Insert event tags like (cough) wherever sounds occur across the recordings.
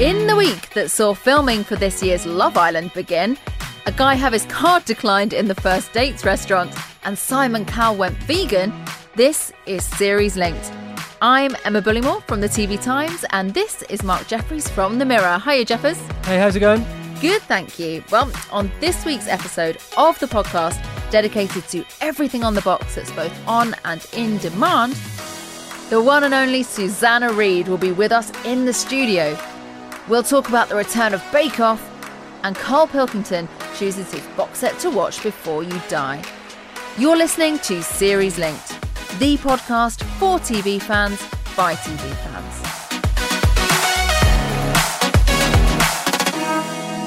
In the week that saw filming for this year's Love Island begin, a guy have his card declined in the first dates restaurant, and Simon Cowell went vegan, this is Series Linked. I'm Emma Bullimore from the TV Times, and this is Mark Jefferies from The Mirror. Hiya, Jeffers. Hey, how's it going? Good, thank you. Well, on this week's episode of the podcast, dedicated to everything on the box that's both on and in demand, the one and only Susanna Reid will be with us in the studio. We'll talk about the return of Bake Off, and Karl Pilkington chooses his box set to watch before you die. You're listening to Series Linked, the podcast for TV fans by TV fans.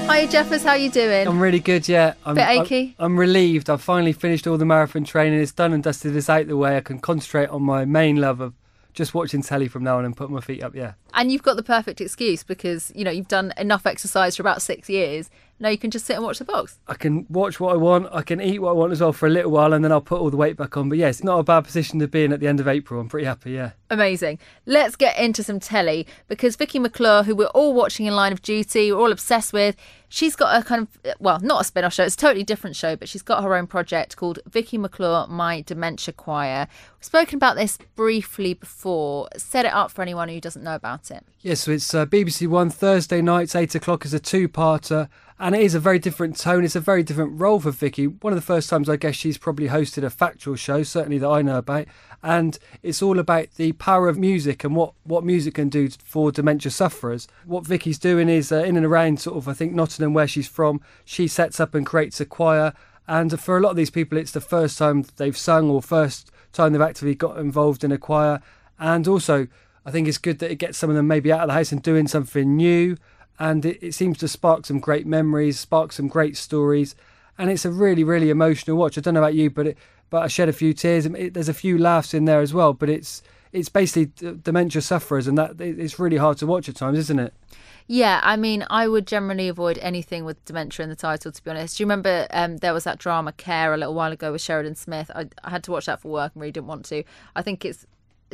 Hi Jeffers, how you doing? I'm really good, yeah. I'm, Bit achy? I'm, I'm relieved. I've finally finished all the marathon training. It's done and dusted. It's out the way. I can concentrate on my main love of just watching telly from now on and putting my feet up, yeah. And you've got the perfect excuse because, you know, you've done enough exercise for about six years. Now you can just sit and watch the box. I can watch what I want. I can eat what I want as well for a little while, and then I'll put all the weight back on. But yeah, it's not a bad position to be in at the end of April. I'm pretty happy. Yeah. Amazing. Let's get into some telly because Vicky McClure, who we're all watching in Line of Duty, we're all obsessed with, she's got a kind of well, not a spin-off show. It's a totally different show, but she's got her own project called Vicky McClure My Dementia Choir. We've spoken about this briefly before. Set it up for anyone who doesn't know about it. Yeah, so it's uh, BBC One Thursday nights, eight o'clock is a two-parter, and it is a very different tone. It's a very different role for Vicky. One of the first times I guess she's probably hosted a factual show, certainly that I know about, and it's all about the power of music and what what music can do for dementia sufferers. What Vicky's doing is uh, in and around sort of I think Nottingham, where she's from. She sets up and creates a choir, and for a lot of these people, it's the first time they've sung or first time they've actively got involved in a choir, and also. I think it's good that it gets some of them maybe out of the house and doing something new. And it, it seems to spark some great memories, spark some great stories. And it's a really, really emotional watch. I don't know about you, but it, but I shed a few tears. It, there's a few laughs in there as well. But it's it's basically d- dementia sufferers, and that it, it's really hard to watch at times, isn't it? Yeah, I mean, I would generally avoid anything with dementia in the title, to be honest. Do you remember um, there was that drama Care a little while ago with Sheridan Smith? I, I had to watch that for work and really didn't want to. I think it's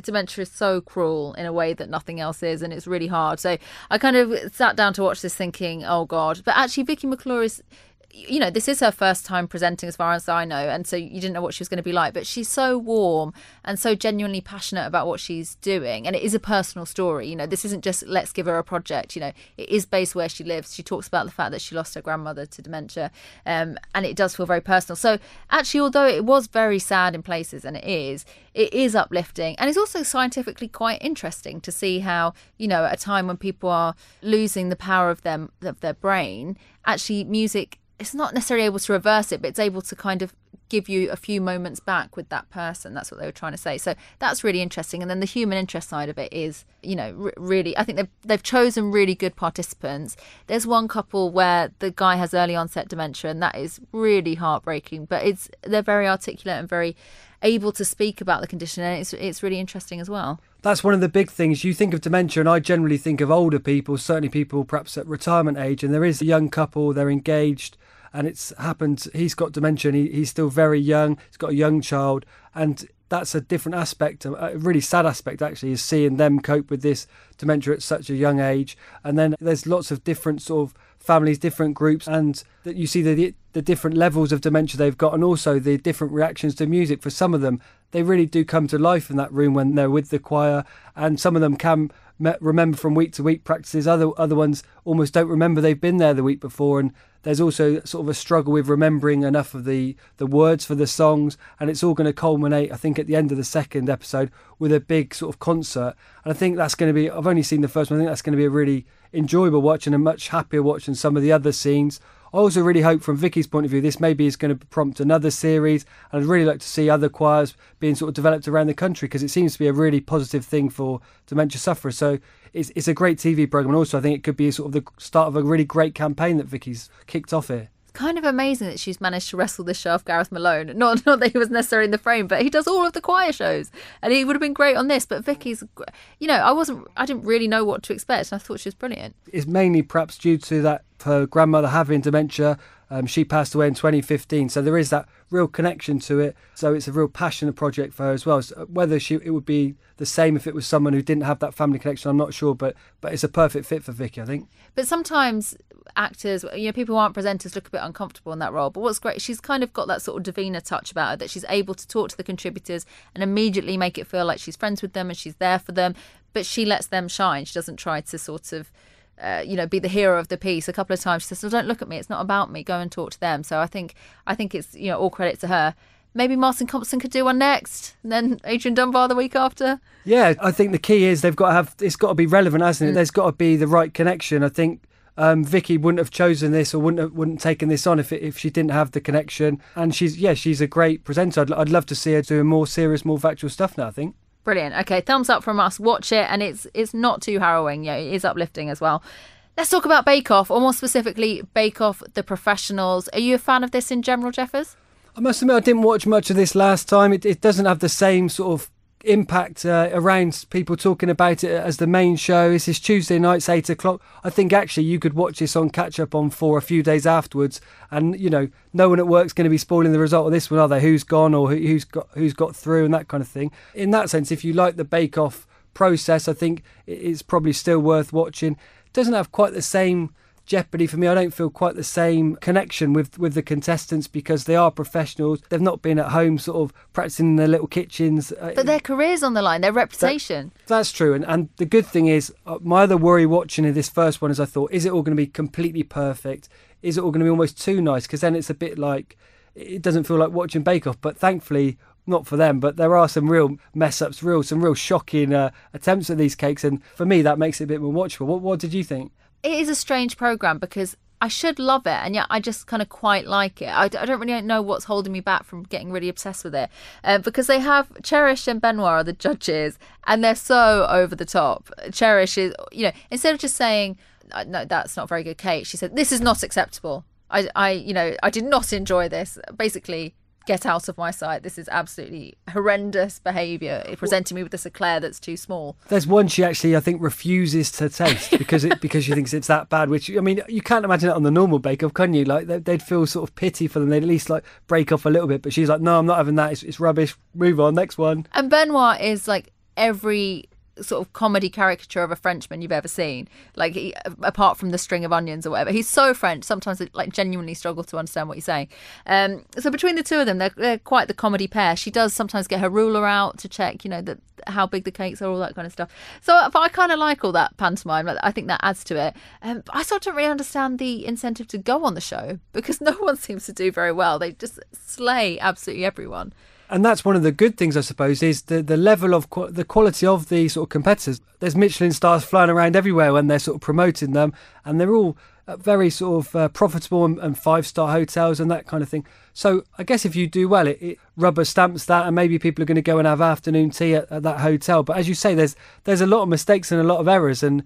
dementia is so cruel in a way that nothing else is and it's really hard. So i kind of sat down to watch this thinking oh god. But actually vicky mcclure is you know, this is her first time presenting, as far as I know, and so you didn't know what she was going to be like. But she's so warm and so genuinely passionate about what she's doing, and it is a personal story. You know, this isn't just let's give her a project. You know, it is based where she lives. She talks about the fact that she lost her grandmother to dementia, um, and it does feel very personal. So actually, although it was very sad in places, and it is, it is uplifting, and it's also scientifically quite interesting to see how you know at a time when people are losing the power of them of their brain, actually music it's not necessarily able to reverse it, but it's able to kind of give you a few moments back with that person. That's what they were trying to say. So that's really interesting. And then the human interest side of it is, you know, r- really, I think they've they've chosen really good participants. There's one couple where the guy has early onset dementia, and that is really heartbreaking. But it's they're very articulate and very able to speak about the condition, and it's it's really interesting as well. That's one of the big things. You think of dementia, and I generally think of older people, certainly people perhaps at retirement age. And there is a young couple, they're engaged and it's happened. He's got dementia. And he, he's still very young. He's got a young child, and that's a different aspect, a really sad aspect actually, is seeing them cope with this dementia at such a young age. And then there's lots of different sort of families, different groups, and that you see the the different levels of dementia they've got, and also the different reactions to music. For some of them, they really do come to life in that room when they're with the choir, and some of them can remember from week to week practices. Other other ones almost don't remember they've been there the week before, and there's also sort of a struggle with remembering enough of the the words for the songs, and it's all going to culminate, I think, at the end of the second episode with a big sort of concert. And I think that's going to be. I've only seen the first one. I think that's going to be a really enjoyable watch and a much happier watch than some of the other scenes. I also really hope, from Vicky's point of view, this maybe is going to prompt another series. And I'd really like to see other choirs being sort of developed around the country because it seems to be a really positive thing for dementia sufferers. So it's, it's a great TV program. And also, I think it could be sort of the start of a really great campaign that Vicky's kicked off here It's kind of amazing that she's managed to wrestle this show off Gareth Malone. Not (laughs) not that he was necessarily in the frame, but he does all of the choir shows, and he would have been great on this. But Vicky's, you know, I wasn't, I didn't really know what to expect, and I thought she was brilliant. It's mainly perhaps due to that her grandmother having dementia. Um, she passed away in 2015, so there is that real connection to it. So it's a real passionate project for her as well. So whether she it would be the same if it was someone who didn't have that family connection, I'm not sure, but but it's a perfect fit for Vicky, I think. But sometimes actors, you know, people who aren't presenters look a bit uncomfortable in that role. But what's great, she's kind of got that sort of Davina touch about her that she's able to talk to the contributors and immediately make it feel like she's friends with them and she's there for them. But she lets them shine. She doesn't try to sort of. Uh, you know, be the hero of the piece. A couple of times she says, "Well, don't look at me. It's not about me. Go and talk to them." So I think, I think it's you know all credit to her maybe Martin Compston could do one next, and then Adrian Dunbar the week after. Yeah, I think the key is they've got to have it's got to be relevant, hasn't it? Mm. There's got to be the right connection. I think um, Vicky wouldn't have chosen this or wouldn't have, wouldn't taken this on if it, if she didn't have the connection. And she's yeah, she's a great presenter. I'd, I'd love to see her doing more serious, more factual stuff now. I think. Brilliant. Okay, thumbs up from us. Watch it, and it's it's not too harrowing. Yeah, it is uplifting as well. Let's talk about Bake Off, or more specifically, Bake Off the Professionals. Are you a fan of this in general, Jeffers? I must admit, I didn't watch much of this last time. It, it doesn't have the same sort of impact uh, around people talking about it as the main show. This is Tuesday nights, eight o'clock. I think actually you could watch this on catch up on for a few days afterwards, and you know, no one at work's going to be spoiling the result of this one, are they? Who's gone or who, who's got who's got through and that kind of thing. In that sense, if you like the Bake Off process, I think it's probably still worth watching. Doesn't have quite the same Jeopardy for me, I don't feel quite the same connection with with the contestants because they are professionals. They've not been at home, sort of practicing in their little kitchens. Uh, but their careers on the line, their reputation. That, that's true, and and the good thing is, uh, my other worry watching this first one is I thought, is it all going to be completely perfect? Is it all going to be almost too nice? Because then it's a bit like it doesn't feel like watching Bake Off. But thankfully, not for them, but there are some real mess ups, real some real shocking uh, attempts at these cakes, and for me that makes it a bit more watchable. What what did you think? It is a strange program because I should love it, and yet I just kind of quite like it. I, I don't really know what's holding me back from getting really obsessed with it, uh, because they have Cherish and Benoit are the judges, and they're so over the top. Cherish is, you know, instead of just saying, uh, "No, that's not very good, Kate," she said, "This is not acceptable." I, I, you know, I did not enjoy this. Basically, get out of my sight. This is absolutely horrendous behaviour. Presenting me with this eclair that's too small. There's one she actually, I think, refuses to taste (laughs) because it because she thinks it's that bad. Which I mean, you can't imagine it on the normal Bake Off, can you? Like they'd feel sort of pity for them. They'd at least like break off a little bit. But she's like, no, I'm not having that. It's, it's rubbish. Move on. Next one. And Benoit is like every sort of comedy caricature of a Frenchman you've ever seen. Like, he, apart from the string of onions or whatever, he's so French. Sometimes I like genuinely struggle to understand what he's saying. Um, so between the two of them, they're, they're, quite the comedy pair. She does sometimes get her ruler out to check, you know, that how big the cakes are, all that kind of stuff. So, but I kind of like all that pantomime. I think that adds to it. Um, I sort of really understand the incentive to go on the show because (laughs) no one seems to do very well. They just slay absolutely everyone and that's one of the good things, I suppose, is the the level of the quality of the sort of competitors. There's Michelin stars flying around everywhere when they're sort of promoting them, and they're all very sort of uh, profitable and, and five star hotels and that kind of thing. So I guess if you do well, it, it rubber stamps that, and maybe people are going to go and have afternoon tea at, at that hotel. But as you say, there's there's a lot of mistakes and a lot of errors, and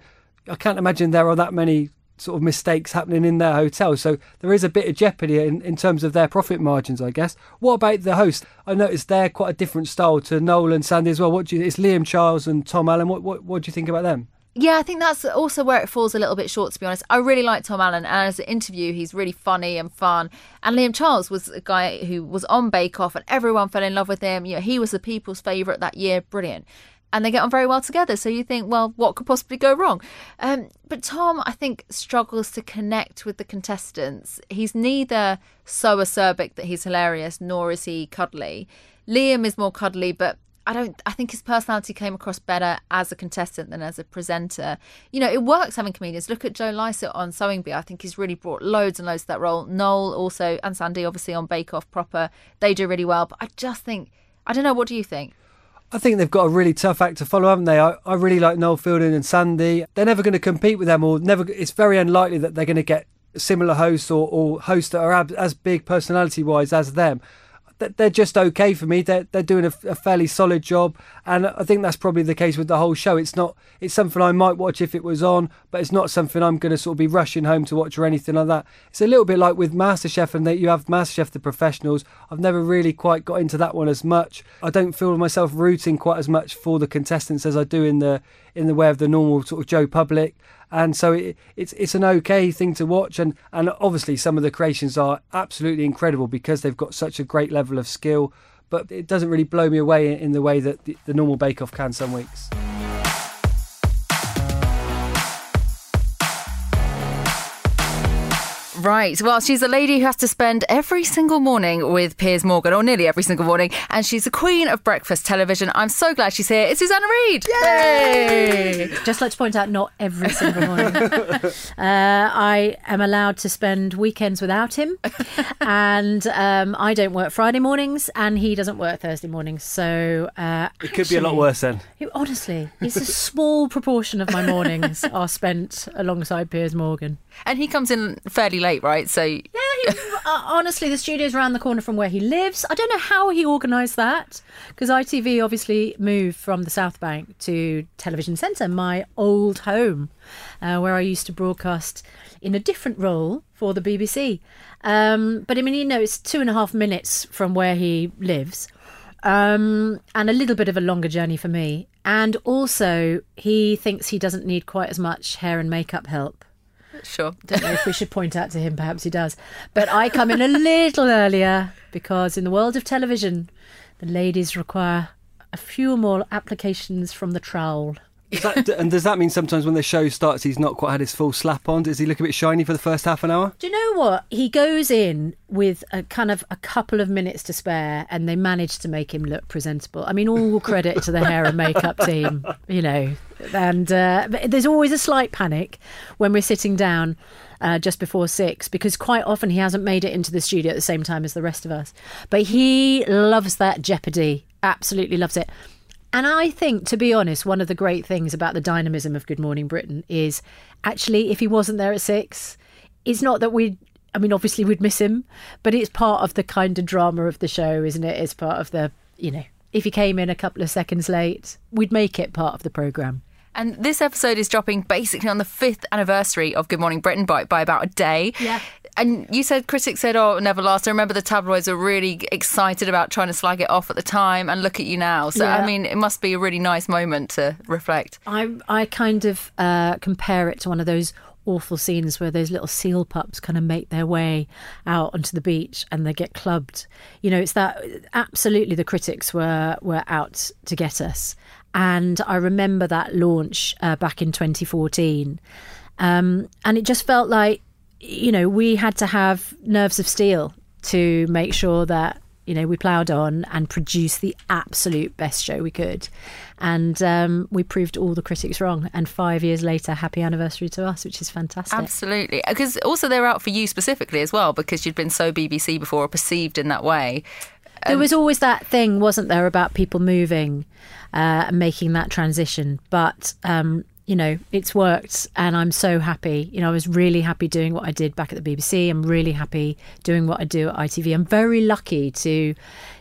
I can't imagine there are that many sort of mistakes happening in their hotel. So there is a bit of jeopardy in, in terms of their profit margins, I guess. What about the host? I noticed they're quite a different style to Noel and Sandy as well. What do you? It's Liam Charles and Tom Allen. What what what do you think about them? Yeah, I think that's also where it falls a little bit short, to be honest. I really like Tom Allen, and as an interview, he's really funny and fun. And Liam Charles was a guy who was on Bake Off, and everyone fell in love with him. You know, he was the people's favourite that year. Brilliant and they get on very well together. So you think, well, what could possibly go wrong? Um, but Tom, I think, struggles to connect with the contestants. He's neither so acerbic that he's hilarious, nor is he cuddly. Liam is more cuddly, but I don't. I think his personality came across better as a contestant than as a presenter. You know, it works having comedians. Look at Joe Lycett on Sewing Bee. I think he's really brought loads and loads to that role. Noel also and Sandy obviously on Bake Off proper. They do really well. But I just think I don't know. What do you think? I think they've got a really tough act to follow, haven't they? I, I really like Noel Fielding and Sandy. They're never going to compete with them, or never. It's very unlikely that they're going to get similar hosts or, or hosts that are ab- as big personality wise as them they're just okay for me. They're they're doing a, a, fairly solid job, and I think that's probably the case with the whole show. It's not it's something I might watch if it was on, but it's not something I'm going to sort of be rushing home to watch or anything like that. It's a little bit like with MasterChef, and that you have MasterChef the professionals. I've never really quite got into that one as much. I don't feel myself rooting quite as much for the contestants as I do in the in the way of the normal sort of Joe Public and so it, it's it's an okay thing to watch. And and obviously some of the creations are absolutely incredible because they've got such a great level of skill. But it doesn't really blow me away in the way that the, the normal bake off can some weeks Right. Well, she's a lady who has to spend every single morning with Piers Morgan, or nearly every single morning, and she's the queen of breakfast television. I'm so glad she's here. It's Susanna Reid. Yay! Just like to point out, not every single morning. (laughs) uh, I am allowed to spend weekends without him, and um, I don't work Friday mornings, and he doesn't work Thursday mornings. So uh, it could be a lot worse then. honestly, it's a small proportion of my mornings are spent alongside Piers Morgan. And he comes in fairly late, right? So yeah, he, (laughs) uh, honestly, the studio's around the corner from where he lives. I don't know how he organised that because ITV obviously moved from the South Bank to Television Centre, my old home, uh, where I used to broadcast in a different role for the BBC. Um, but I mean, you know, it's two and a half minutes from where he lives. Um, and a little bit of a longer journey for me. And also, he thinks he doesn't need quite as much hair and makeup help Sure. Don't know if we should point out to him, perhaps he does. But I come in a little earlier because in the world of television, the ladies require a few more applications from the trowel. That, and does that mean sometimes when the show starts, he's not quite had his full slap on? Does he look a bit shiny for the first half an hour? Do you know what? He goes in with a kind of a couple of minutes to spare, and they manage to make him look presentable. I mean, all credit to the hair and makeup team, you know. And uh, there's always a slight panic when we're sitting down. Uh, just before six because quite often he hasn't made it into the studio at the same time as the rest of us. But he loves that jeopardy, absolutely loves it. And I think, to be honest, one of the great things about the dynamism of Good Morning Britain is actually, if he wasn't there at six, it's not that we. I mean, obviously we'd miss him, but it's part of the kind of drama of the show, isn't it? It's part of the, you know, if he came in a couple of seconds late, we'd make it part of the programme. And this episode is dropping basically on the fifth anniversary of Good Morning Britain by, by about a day. Yeah. And you said critics said, "Oh, never last." I remember the tabloids were really excited about trying to slag it off at the time, and look at you now. So yeah. I mean, it must be a really nice moment to reflect. I I kind of uh, compare it to one of those awful scenes where those little seal pups kind of make their way out onto the beach and they get clubbed. You know, it's that absolutely the critics were were out to get us. And I remember that launch uh, back in 2014. Um, and it just felt like you know, we had to have nerves of steel to make sure that you know we ploughed on and produced the absolute best show we could. And um, we proved all the critics wrong. And five years later happy anniversary to us which is fantastic. Absolutely. Because also they're out for you specifically as well because you'd been so bbc before or perceived in that way. There was always that thing wasn't there about people moving uh, and making that transition. But um, you know, it's worked and I'm so happy. You know, I was really happy doing what I did back at the BBC. I'm really happy doing what I do at ITV. I'm very lucky to,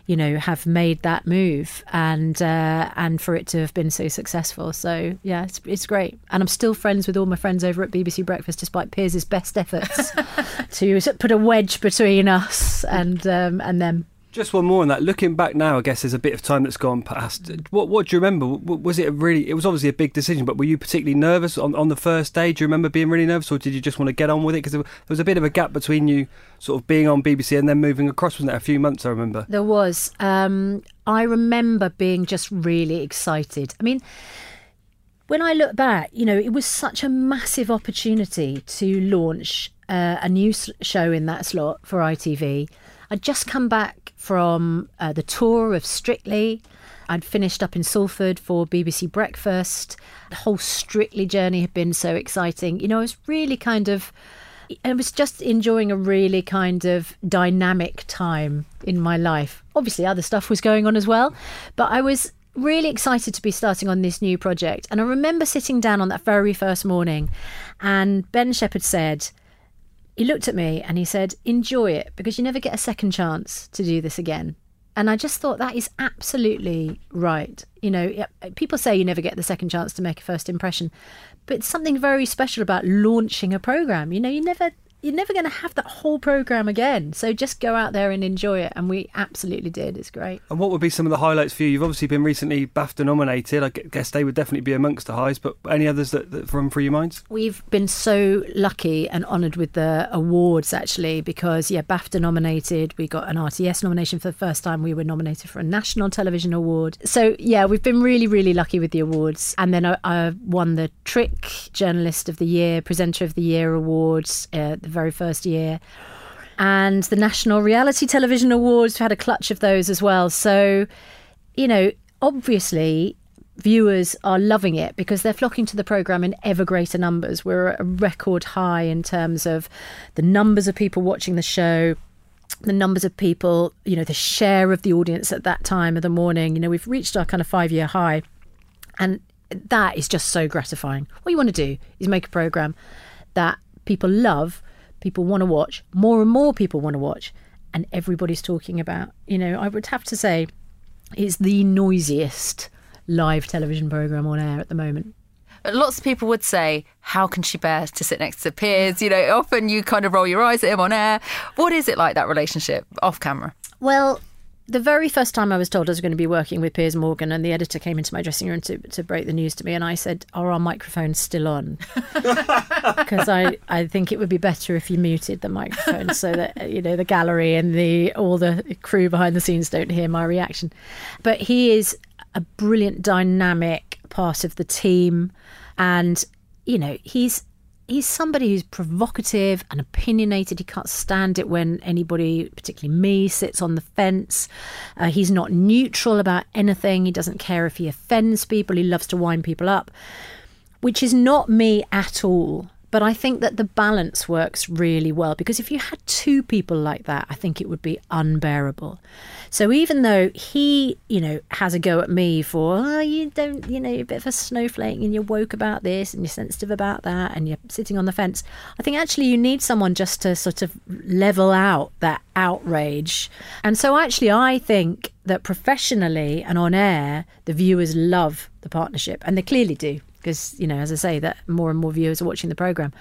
you know, have made that move and uh, and for it to have been so successful. So yeah, it's, it's great. And I'm still friends with all my friends over at BBC Breakfast, despite Piers's best efforts (laughs) to put a wedge between us and um, and them. Just one more on that. Looking back now, I guess there's a bit of time that's gone past. What What do you remember? Was it really? It was obviously a big decision, but were you particularly nervous on, on the first day? Do you remember being really nervous, or did you just want to get on with it? Because there was a bit of a gap between you sort of being on BBC and then moving across, wasn't there? A few months, I remember. There was. Um, I remember being just really excited. I mean when I look back, you know, it was such a massive opportunity to launch uh, a new show in that slot for ITV. I'd just come back from uh, the tour of Strictly. I'd finished up in Salford for BBC Breakfast. The whole Strictly journey had been so exciting. You know, I was really kind of. I was just enjoying a really kind of dynamic time in my life. Obviously, other stuff was going on as well, but I was really excited to be starting on this new project. And I remember sitting down on that very first morning, and Ben Shephard said, he looked at me and he said, Enjoy it because you never get a second chance to do this again. And I just thought that is absolutely right. You know, people say you never get the second chance to make a first impression, but it's something very special about launching a program. You know, you never you're never going to have that whole program again. So just go out there and enjoy it. And we absolutely did. It's great. And what would be some of the highlights for you? You've obviously been recently BAFTA nominated. I guess they would definitely be amongst the highs, but any others that, that from through your minds? We've been so lucky and honoured with the awards actually, because yeah, BAFTA nominated. We got an RTS nomination for the first time. We were nominated for a National Television Award. So yeah, we've been really, really lucky with the awards. And then I, I won the TRIC Journalist of the Year, Presenter of the Year awards. Uh, very first year. And the National Reality Television Awards, had a clutch of those as well. So, you know, obviously, viewers are loving it because they're flocking to the program in ever greater numbers. We're at a record high in terms of the numbers of people watching the show, the numbers of people, you know, the share of the audience at that time of the morning. You know, we've reached our kind of five year high. And that is just so gratifying. What you want to do is make a program that people love people want to watch, more and more people want to watch, and everybody's talking about. You know, I would have to say it's the noisiest live television program on air at the moment. Lots of people would say, How can she bear to sit next to Piers? You know, often you kind of roll your eyes at him on air. What is it like, that relationship off camera? Well, the very first time I was told I was going to be working with Piers Morgan, and the editor came into my dressing room to, to break the news to me, and I said, "Are our microphones still on?" (laughs) Because I, I think it would be better if you muted the microphone so that uh, you know the gallery and the all the crew behind the scenes don't hear my reaction. But he is a brilliant, dynamic part of the team, and you know he's he's somebody who's provocative and opinionated. He can't stand it when anybody, particularly me, sits on the fence. Uh, he's not neutral about anything. He doesn't care if he offends people. He loves to wind people up, which is not me at all. But I think that the balance works really well because if you had two people like that, I think it would be unbearable. So even though he, you know, has a go at me for, oh, you don't, you know, you're a bit of a snowflake and you're woke about this and you're sensitive about that and you're sitting on the fence, I think actually you need someone just to sort of level out that outrage. And so actually, I think that professionally and on air, the viewers love the partnership and they clearly do because you know as i say that more and more viewers are watching the program.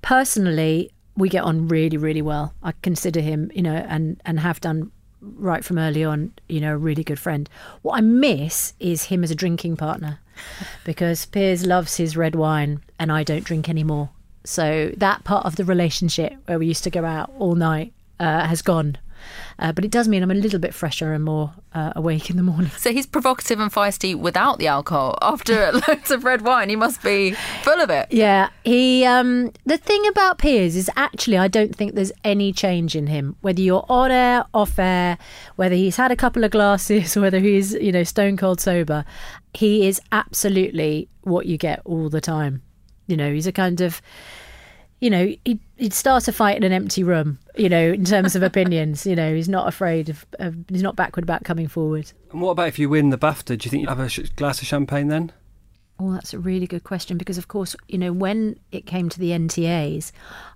Personally we get on really really well. I consider him you know and and have done right from early on you know a really good friend. What i miss is him as a drinking partner because piers loves his red wine and i don't drink anymore. So that part of the relationship where we used to go out all night uh, has gone uh, but it does mean I'm a little bit fresher and more uh, awake in the morning. So he's provocative and feisty without the alcohol. After (laughs) loads of red wine, he must be full of it. Yeah, he. Um, the thing about Piers is actually I don't think there's any change in him. Whether you're on air, off air, whether he's had a couple of glasses, (laughs) whether he's you know stone cold sober, he is absolutely what you get all the time. You know, he's a kind of you know, he'd, he'd start a fight in an empty room, you know, in terms of opinions. You know, he's not afraid of, of, he's not backward about coming forward. And what about if you win the BAFTA? Do you think you have a sh- glass of champagne then? Oh, that's a really good question because, of course, you know, when it came to the NTAs,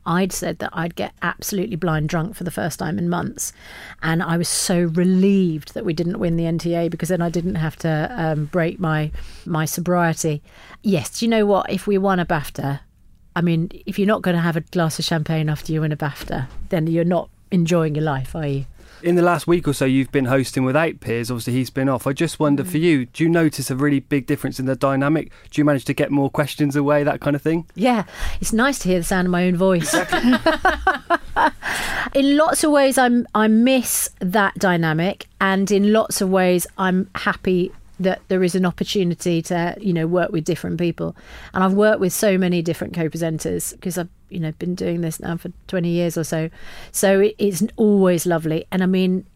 I'd said that I'd get absolutely blind drunk for the first time in months. And I was so relieved that we didn't win the NTA because then I didn't have to um, break my, my sobriety. Yes, do you know what? If we won a BAFTA, I mean, if you're not going to have a glass of champagne after you win a BAFTA, then you're not enjoying your life, are you? In the last week or so, you've been hosting without Piers. Obviously, he's been off. I just wonder mm. for you, do you notice a really big difference in the dynamic? Do you manage to get more questions away, that kind of thing? Yeah, it's nice to hear the sound of my own voice. (laughs) in lots of ways, I'm I miss that dynamic, and in lots of ways, I'm happy that there is an opportunity to you know work with different people. And i've worked with so many different co-presenters because i've you know been doing this now for 20 years or so. So it's always lovely. And i mean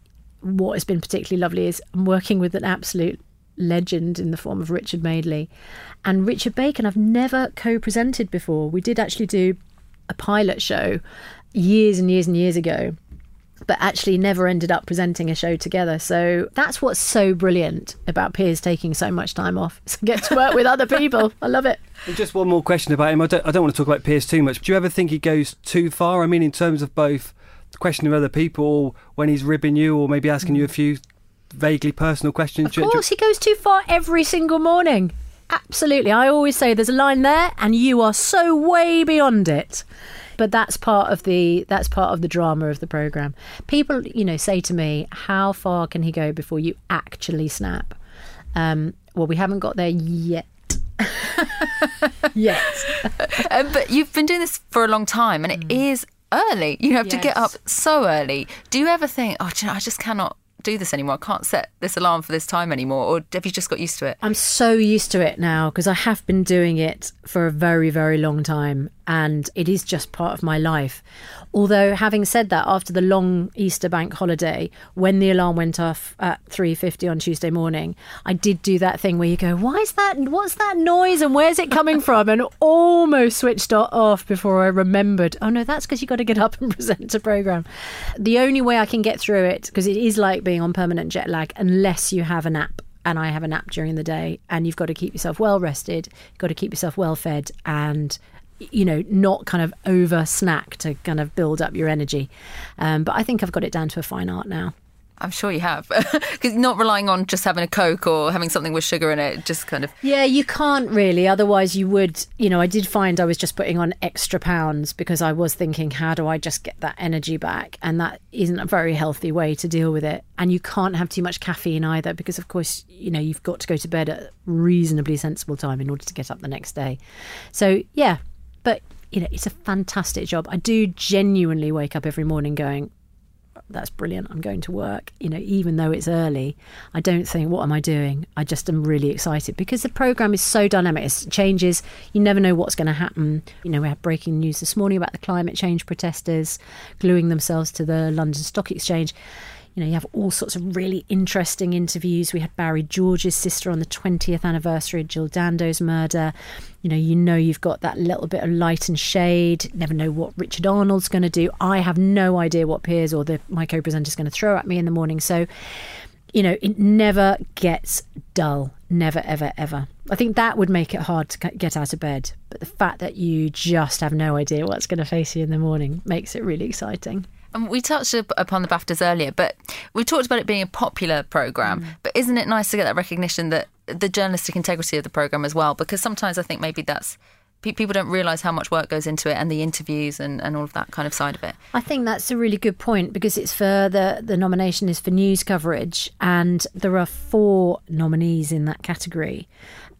what has been particularly lovely is i'm working with an absolute legend in the form of richard madeley. And richard bacon i've never co-presented before. We did actually do a pilot show years and years and years ago but actually never ended up presenting a show together. So that's what's so brilliant about Piers taking so much time off. So get to work with other people. I love it. And just one more question about him. I don't, I don't want to talk about Piers too much. Do you ever think he goes too far? I mean, in terms of both questioning other people when he's ribbing you or maybe asking you a few vaguely personal questions. Of course, he goes too far every single morning. Absolutely. I always say there's a line there and you are so way beyond it. But that's part of the that's part of the drama of the program. People, you know, say to me, "How far can he go before you actually snap?" Um, well, we haven't got there yet. yet. (laughs) Um, but you've been doing this for a long time, and it is early. You have to get up so early. Do you ever think, oh, you know, I just cannot do this anymore? I can't set this alarm for this time anymore, or have you just got used to it? I'm so used to it now because I have been doing it for a very, very long time and it is just part of my life. Although, having said that, after the long Easter bank holiday, when the alarm went off at 3.50 on Tuesday morning, I did do that thing where you go, why is that, what's that noise and where's it coming (laughs) from? And almost switched off before I remembered, oh no, that's because you got to get up and (laughs) present a programme. The only way I can get through it, because it is like being on permanent jet lag, unless you have a nap and I have a nap during the day, and you've got to keep yourself well rested, you've got to keep yourself well fed, and you know, not kind of over snack to kind of build up your energy. Um, but I think I've got it down to a fine art now. I'm sure you have, (laughs) because not relying on just having a Coke or having something with sugar in it, just kind of. Yeah, you can't really. Otherwise, you would. You know, I did find I was just putting on extra pounds because I was thinking, how do I just get that energy back? And that isn't a very healthy way to deal with it. And you can't have too much caffeine either because, of course, you know, you've got to go to bed at a reasonably sensible time in order to get up the next day. So, yeah, but, you know, it's a fantastic job. I do genuinely wake up every morning going, that's brilliant. I'm going to work. You know, even though it's early, I don't think, what am I doing? I just am really excited because the program is so dynamic. It changes. You never know what's going to happen. You know, we had breaking news this morning about the climate change protesters gluing themselves to the London Stock Exchange. You know, you have all sorts of really interesting interviews. We had Barry George's sister on the 20th anniversary of Jill Dando's murder. You know, you know you've got that little bit of light and shade. Never know what Richard Arnold's going to do. I have no idea what Piers or the my co-presenter is going to throw at me in the morning. So, you know, it never gets dull. Never, ever, ever. I think that would make it hard to get out of bed. But the fact that you just have no idea what's going to face you in the morning makes it really exciting. And we touched up- upon the BAFTAs earlier, but we talked about it being a popular program. Mm. But isn't it nice to get that recognition that the journalistic integrity of the program as well? Because sometimes I think maybe that's people don't realise how much work goes into it and the interviews and, and all of that kind of side of it. I think that's a really good point because it's for the the nomination is for news coverage and there are four nominees in that category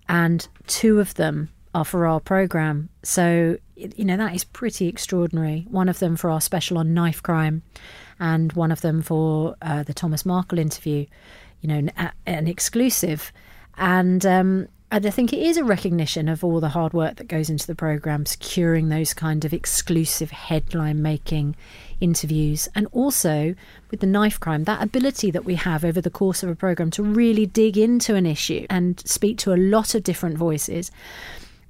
and two of them are for our program. So you know that is pretty extraordinary. One of them for our special on knife crime and one of them for uh, the Thomas Markle interview, you know, an, an exclusive. And um, I think it is a recognition of all the hard work that goes into the program, securing those kind of exclusive headline making interviews, and also with the knife crime, that ability that we have over the course of a program to really dig into an issue and speak to a lot of different voices.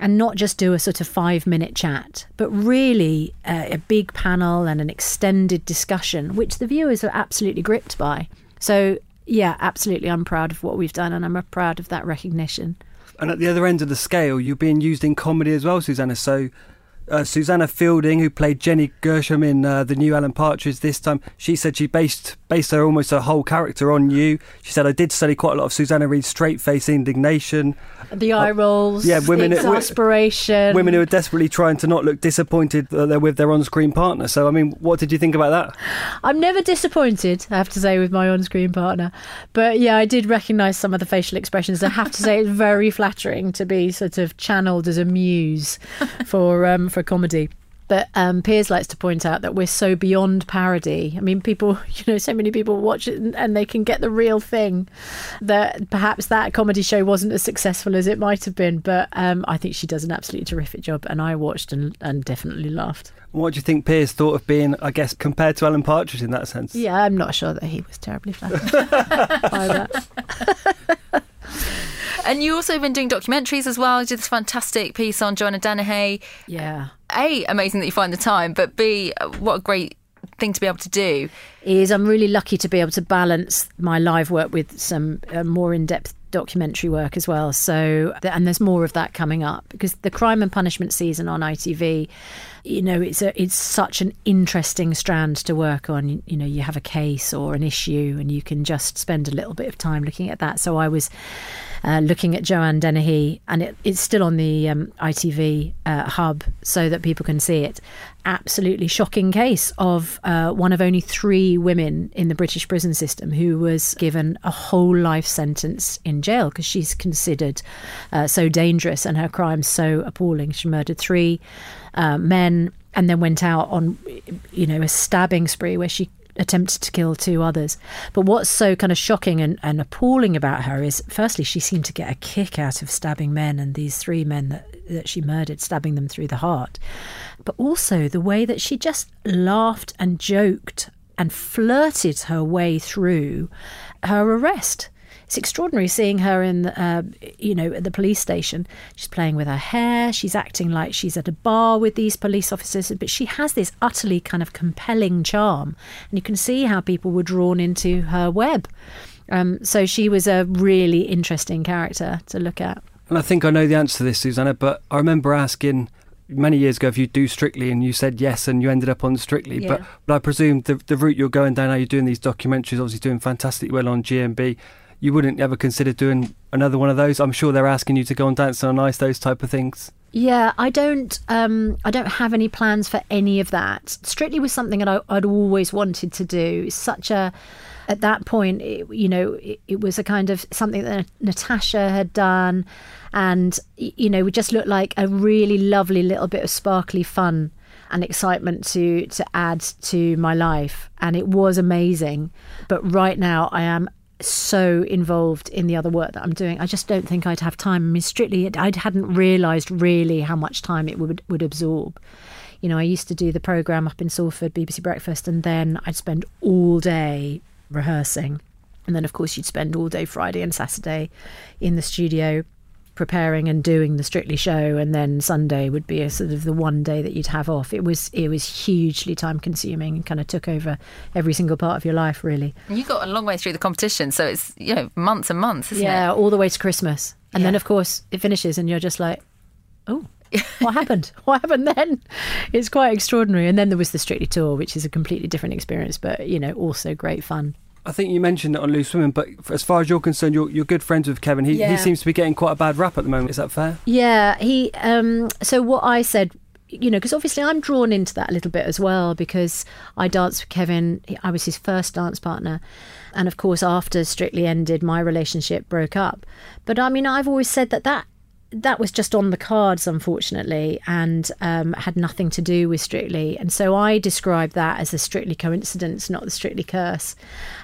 And not just do a sort of five minute chat, but really uh, a big panel and an extended discussion, which the viewers are absolutely gripped by. So, yeah, absolutely, I'm proud of what we've done and I'm proud of that recognition. And at the other end of the scale, you're being used in comedy as well, Susanna. So, uh, Susanna Fielding, who played Jenny Gresham in uh, the new Alan Partridge this time, she said she based based her almost her whole character on you. She said I did study quite a lot of Susanna Reid's straight face indignation, The eye rolls, yeah, women- the exasperation. women who are desperately trying to not look disappointed that they're with their on-screen partner. So, I mean, what did you think about that? I'm never disappointed, I have to say, with my on screen partner. But yeah, I did recognise some of the facial expressions. I have to say, it's very flattering to be sort of channeled as a muse (laughs) for um, for a comedy. But um, Piers likes to point out that we're so beyond parody. I mean, people, (laughs) you know, so many people watch it and, and they can get the real thing. That perhaps that comedy show wasn't as successful as it might have been. But um, I think she does an absolutely terrific job. And I watched and, and definitely laughed. What do you think Piers thought of being, I guess, compared to Alan Partridge in that sense? Yeah, I'm not sure that he was terribly flattered (laughs) by that. (laughs) And you also been doing documentaries as well. You did this fantastic piece on Joanne Dennehy. Yeah. A, amazing that you find the time, but B, what a great thing to be able to do. is I'm really lucky to be able to balance my live work with some uh, more in depth documentary work as well. So, and there's more of that coming up because the crime and punishment season on ITV, you know, it's a it's such an interesting strand to work on. You, you know, you have a case or an issue, and you can just spend a little bit of time looking at that. So I was. Uh, looking at Joanne Dennehy, and it, it's still on the um, ITV uh, hub so that people can see it. Absolutely shocking case of uh, one of only three women in the British prison system who was given a whole life sentence in jail because she's considered uh, so dangerous and her crimes so appalling. She murdered three uh, men and then went out on, you know, a stabbing spree where she attempted to kill two others. But what's so kind of shocking and, and appalling about her is, firstly, she seemed to get a kick out of stabbing men and these three men that, that she murdered, stabbing them through the heart. But also the way that she just laughed and joked and flirted her way through her arrest. It's extraordinary seeing her in, uh, you know, at the police station. She's playing with her hair. She's acting like she's at a bar with these police officers, but she has this utterly kind of compelling charm, and you can see how people were drawn into her web. Um, so she was a really interesting character to look at. And I think I know the answer to this, Susanna, but I remember asking many years ago if you do Strictly and you said yes and you ended up on Strictly. Yeah. But, but I presume the, the route you're going down now, you're doing these documentaries, obviously doing fantastically well on GMB. You wouldn't ever consider doing another one of those? I'm sure they're asking you to go on Dancing on Ice, those type of things. Yeah, I don't. Um, I don't have any plans for any of that. Strictly was something that I, I'd always wanted to do. Such a, at that point, it, you know, it, it was a kind of something that Natasha had done, and you know, it just looked like a really lovely little bit of sparkly fun and excitement to to add to my life, and it was amazing. But right now, I am so involved in the other work that I'm doing. I just don't think I'd have time. I mean, strictly, I hadn't realised really how much time it would would absorb. You know, I used to do the program up in Salford, BBC Breakfast, and then I'd spend all day rehearsing, and then of course you'd spend all day Friday and Saturday in the studio preparing and doing the Strictly show, and then Sunday would be a sort of the one day that you'd have off. It was it was hugely time consuming and kind of took over every single part of your life, really. And you got a long way through the competition, so it's you know months and months, isn't it? yeah, it? all the way to Christmas. And then, of course, it finishes, and you're just like, oh, (laughs) what happened? What happened then? It's quite extraordinary. And then there was the Strictly tour, which is a completely different experience, but, you know, also great fun. I think you mentioned it on Loose Women, but as far as you're concerned, you're, you're good friends with Kevin. He, Yeah. he seems to be getting quite a bad rap at the moment. Is that fair? Yeah, he. Um, so what I said, you know, because obviously I'm drawn into that a little bit as well because I danced with Kevin. I was his first dance partner, and of course, after Strictly ended, my relationship broke up. But I mean, I've always said that that that was just on the cards, unfortunately, and um, had nothing to do with Strictly. And so I describe that as a Strictly coincidence, not the Strictly curse.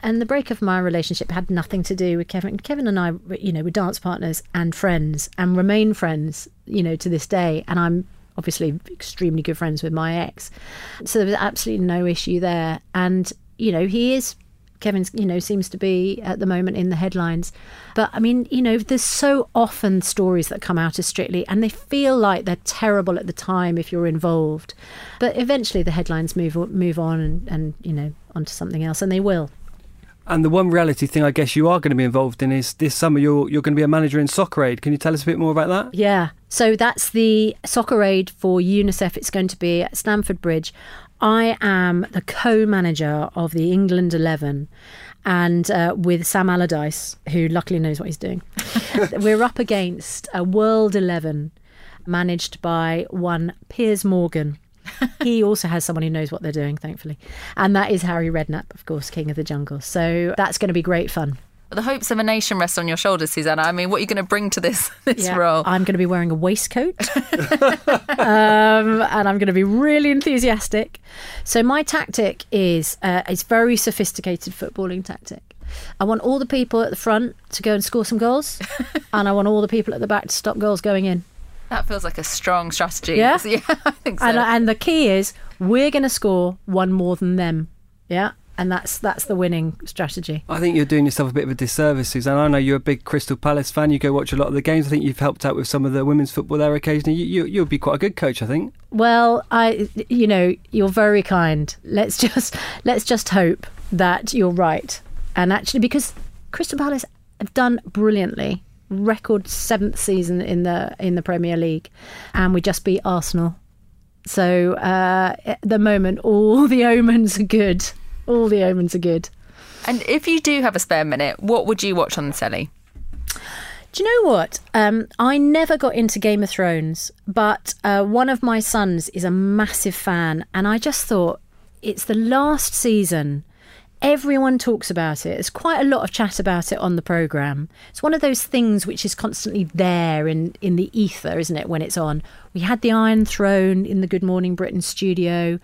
And the break of my relationship had nothing to do with Kevin. Kevin and I, you know, were dance partners and friends, and remain friends, you know, to this day. And I'm obviously extremely good friends with my ex, so there was absolutely no issue there. And you know, he is Kevin's, you know, seems to be at the moment in the headlines. But I mean, you know, there's so often stories that come out of Strictly and they feel like they're terrible at the time if you're involved. But eventually the headlines move move on and, and you know, onto something else and they will. And the one reality thing I guess you are going to be involved in is this summer you're you're going to be a manager in Soccer Aid. Can you tell us a bit more about that? Yeah. So that's the soccer aid for UNICEF. It's going to be at Stamford Bridge. I am the co manager of the England 11 and uh, with Sam Allardyce, who luckily knows what he's doing. (laughs) We're up against a World 11 managed by one Piers Morgan. he (laughs) also has someone who knows what they're doing, thankfully. And that is Harry Redknapp, of course, King of the Jungle. So that's going to be great fun. The hopes of a nation rest on your shoulders, Susanna. I mean, what are you going to bring to this (laughs) this Yeah. role? I'm going to be wearing a waistcoat, (laughs) um, and I'm going to be really enthusiastic. So my tactic is uh, it's very sophisticated footballing tactic. I want all the people at the front to go and score some goals, (laughs) and I want all the people at the back to stop goals going in. That feels like a strong strategy. Yeah? yeah, I think so. And, and the key is we're going to score one more than them. Yeah. And that's that's the winning strategy. I think you're doing yourself a bit of a disservice, Suzanne. I know you're a big Crystal Palace fan. You go watch a lot of the games. I think you've helped out with some of the women's football there occasionally. You, you, you'll be quite a good coach, I think. Well, I, you know, you're very kind. Let's (laughs) just let's just hope that you're right, and actually, because Crystal Palace have done brilliantly, record seventh season in the in the Premier League, and we just beat Arsenal. So uh, at the moment, all (laughs) the omens are good. All the omens are good. And if you do have a spare minute, what would you watch on the telly? Do you know what? Um, I never got into Game of Thrones, but uh, one of my sons is a massive fan, and I just thought it's the last season. Everyone talks about it. There's quite a lot of chat about it on the programme. It's one of those things which is constantly there in, in the ether, isn't it, when it's on? We had the Iron Throne in the Good Morning Britain studio.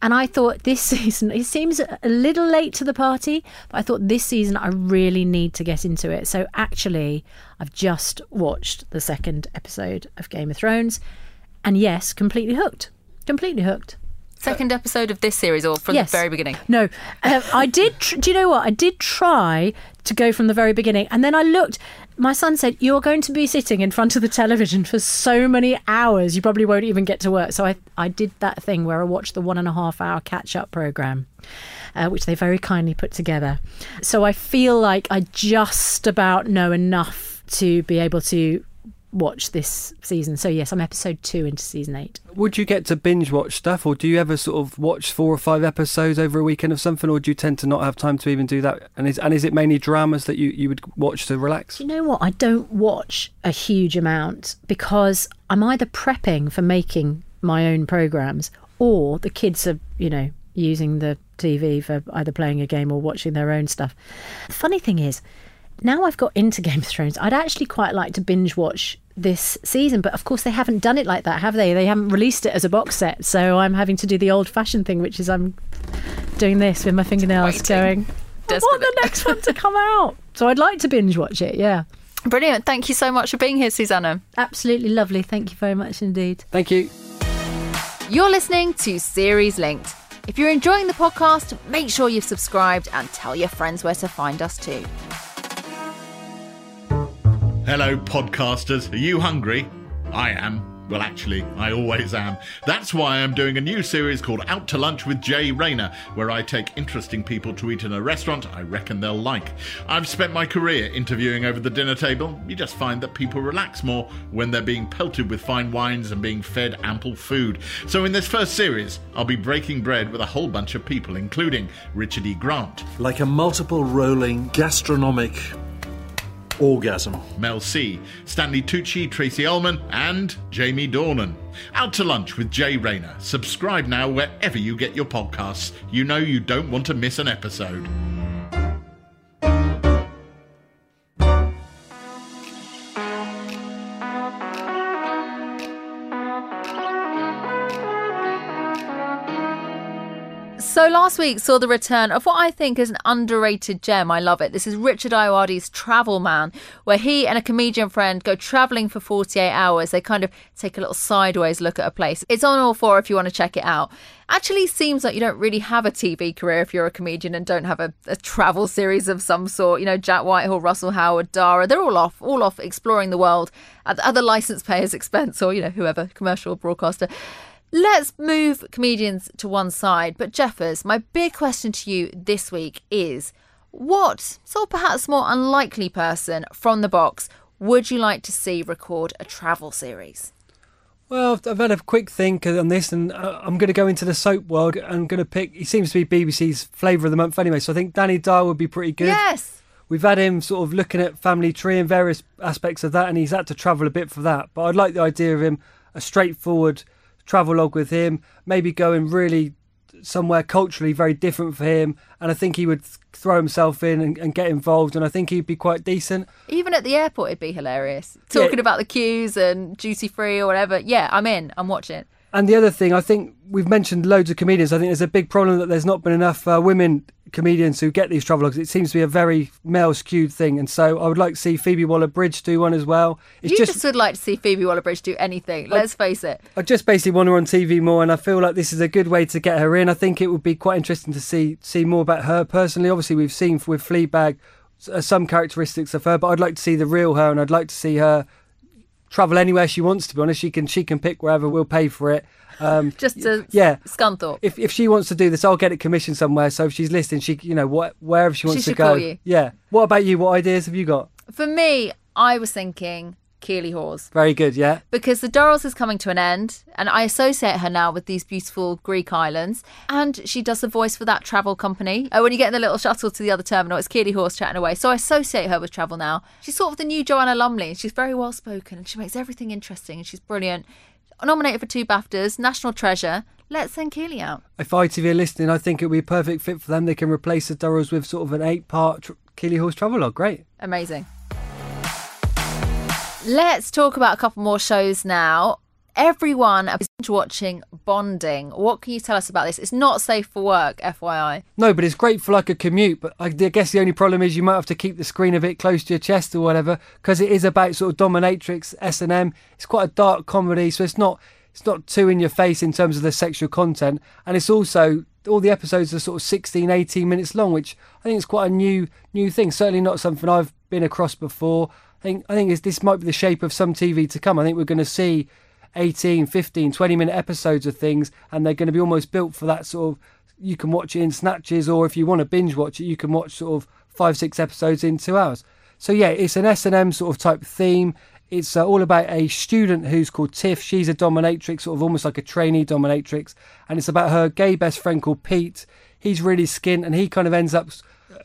And I thought this (laughs) season, it seems a little late to the party, but I thought this season I really need to get into it. So actually, I've just watched the second episode of Game of Thrones. And yes, completely hooked. Completely hooked. Second episode of this series, or from Yes. the very beginning? No, uh, I did. Tr- do you know what? I did try to go from the very beginning, and then I looked. My son said, "You're going to be sitting in front of the television for so many hours. You probably won't even get to work." So I, I did that thing where I watched the one and a half hour catch up program, uh, which they very kindly put together. So I feel like I just about know enough to be able to watch this season. So yes, I'm episode two into season eight. Would you get to binge watch stuff, or do you ever sort of watch four or five episodes over a weekend of something, or do you tend to not have time to even do that? And is and is it mainly dramas that you, you would watch to relax? Do you know what? I don't watch a huge amount because I'm either prepping for making my own programs or the kids are, you know, using the TV for either playing a game or watching their own stuff. The funny thing is, now I've got into (laughs) Game of Thrones, I'd actually quite like to binge watch this season, but of course they haven't done it like that, have they? They haven't released it as a box set, so I'm having to do the old fashioned thing, which is I'm doing this with my fingernails Waiting. going, I want the next one to come out. So I'd like to binge watch it, yeah. Brilliant. Thank you so much for being here, Susanna. Absolutely lovely. Thank you very much indeed. Thank you. You're listening to Series Linked. If you're enjoying the podcast, make sure you've subscribed and tell your friends where to find us too. Hello, podcasters. Are you hungry? I am. Well, actually, I always am. That's why I'm doing a new series called Out to Lunch with Jay Rayner, where I take interesting people to eat in a restaurant I reckon they'll like. I've spent my career interviewing over the dinner table. You just find that people relax more when they're being pelted with fine wines and being fed ample food. So, in this first series, I'll be breaking bread with a whole bunch of people, including Richard E. Grant, like a multiple rolling gastronomic orgasm. Mel C, Stanley Tucci, Tracy Ullman, and Jamie Dornan. Out to lunch with Jay Rayner. Subscribe now wherever you get your podcasts. You know you don't want to miss an episode. So last week saw the return of what I think is an underrated gem. I love it. This is Richard Ayoade's Travel Man, where he and a comedian friend go travelling for 48 hours. They kind of take a little sideways look at a place. It's on all four if you want to check it out. Actually seems like you don't really have a TV career if you're a comedian and don't have a, a travel series of some sort. You know, Jack Whitehall, Russell Howard, Dara, they're all off, all off exploring the world at the other license payers' expense or, you know, whoever, commercial broadcaster. Let's move comedians to one side. But Jeffers, my big question to you this week is what, so perhaps more unlikely person from the box would you like to see record a travel series? Well, I've- I've had a quick think on this, and uh, I'm going to go into the soap world. I'm going to pick. He seems to be BBC's flavour of the month anyway, so I think Danny Dyer would be pretty good. Yes. We've had him sort of looking at Family Tree and various aspects of that, and he's had to travel a bit for that. But I'd like the idea of him a straightforward travel log with him, maybe going really somewhere culturally very different for him, and I think he would throw himself in and, and get involved, and I think he'd be quite decent. Even at the airport, it'd be hilarious. Talking Yeah. about the queues and duty free or whatever. Yeah, I'm in. I'm watching. And the other thing, I think we've mentioned loads of comedians. I think there's a big problem that there's not been enough uh, women comedians who get these travelogues, it seems to be a very male skewed thing. And so I would like to see Phoebe Waller Bridge do one as well. It's you just, would like to see Phoebe Waller Bridge do anything. Let's face it. I just basically want her on TV more, and I feel like this is a good way to get her in. I think it would be quite interesting to see see more about her personally. Obviously, we've seen with Fleabag uh, some characteristics of her, but I'd like to see the real her, and I'd like to see her travel anywhere she wants. To be honest, she can she can pick wherever. We'll pay for it. Um, (laughs) Just to yeah, Scunthorpe. if if she wants to do this, I'll get it commissioned somewhere. So if she's listening, she you know what wherever she wants She to go. call you. Yeah. What about you? What ideas have you got? For me, I was thinking Keely Hawes. Very good. Yeah. because the Durrells is coming to an end, and I associate her now with these beautiful Greek islands. And she does the voice for that travel company. Oh, when you get in the little shuttle to the other terminal, it's Keely Hawes chatting away. So I associate her with travel now. She's sort of the new Joanna Lumley, and she's very well spoken, and she makes everything interesting, and she's brilliant. Nominated for two BAFTAs, National Treasure. Let's send Keely out. If ITV are listening, I think it would be a perfect fit for them. They can replace the Durrells with sort of an eight-part tr- Keely Hawes travelogue. Great. Amazing. Let's talk about a couple more shows now. Everyone is watching Bonding. What can you tell us about this? It's not safe for work, FYI. No, but it's great for like a commute. But I guess the only problem is you might have to keep the screen a bit close to your chest or whatever, because it is about sort of dominatrix S and M. It's quite a dark comedy, so it's not it's not too in your face in terms of the sexual content, and it's also all the episodes are sort of 16, 18 minutes long, which I think is quite a new new thing. Certainly not something I've been across before. I think I think this might be the shape of some TV to come. I think we're going to see 18, 15, 20 minute episodes of things, and they're going to be almost built for that sort of. You can watch it in snatches, or if you want to binge watch it, you can watch sort of five, six episodes in two hours. So yeah, it's an S and M sort of type theme. It's uh, all about a student who's called Tiff. She's a dominatrix, sort of almost like a trainee dominatrix, and it's about her gay best friend called Pete. He's really skint, and he kind of ends up